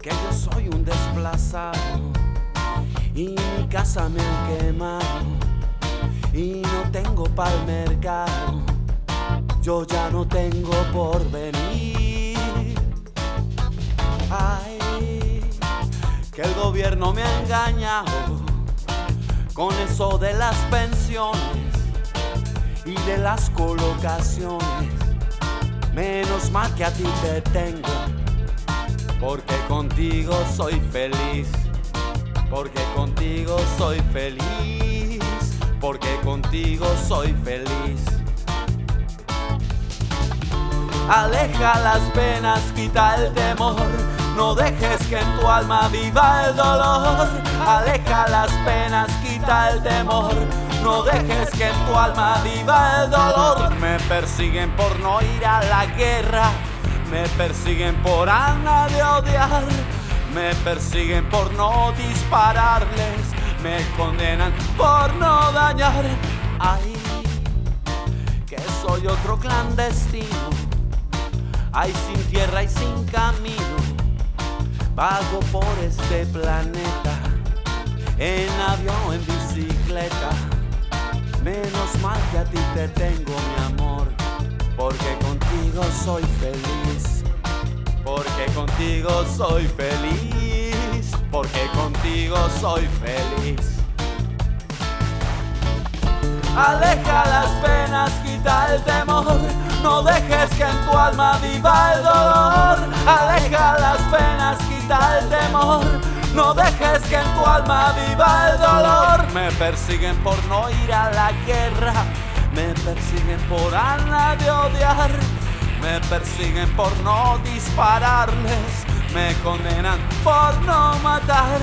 que yo soy un desplazado y mi casa me han quemado y no tengo pa'l mercado. Yo ya no tengo por venir. Ay, que el gobierno me ha engañado con eso de las pensiones y de las colocaciones. Menos mal que a ti te tengo, porque contigo soy feliz, porque contigo soy feliz, porque contigo soy feliz. Aleja las penas, quita el temor, no dejes que en tu alma viva el dolor. Aleja las penas, quita el temor, no dejes que en tu alma viva el dolor. Me persiguen por no ir a la guerra, me persiguen por Ana de odiar, me persiguen por no dispararles, me condenan por no dañar. Ay, que soy otro clandestino, ay sin tierra y sin camino, vago por este planeta, en avión en bicicleta. Menos mal que a ti te tengo, mi amor, porque contigo soy feliz. Porque contigo soy feliz. Porque contigo soy feliz. Aleja las penas, quita el temor. No dejes que en tu alma viva el dolor. Aleja las penas, quita el temor. No dejes que en tu alma viva el dolor. Me persiguen por no ir a la guerra. Me persiguen por Ana de odiar. Me persiguen por no dispararles. Me condenan por no matar.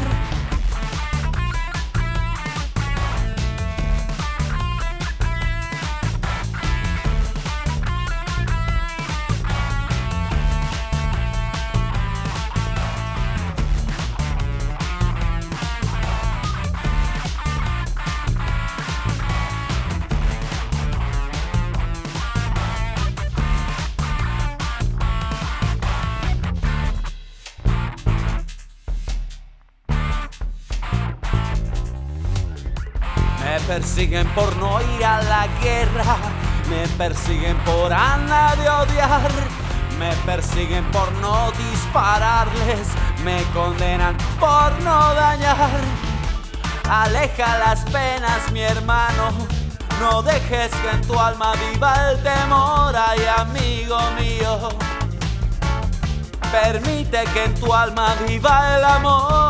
Persiguen por no ir a la guerra. Me persiguen por Ana de odiar. Me persiguen por no dispararles. Me condenan por no dañar. Aleja las penas, mi hermano. No dejes que en tu alma viva el temor, ay amigo mío. Permite que en tu alma viva el amor.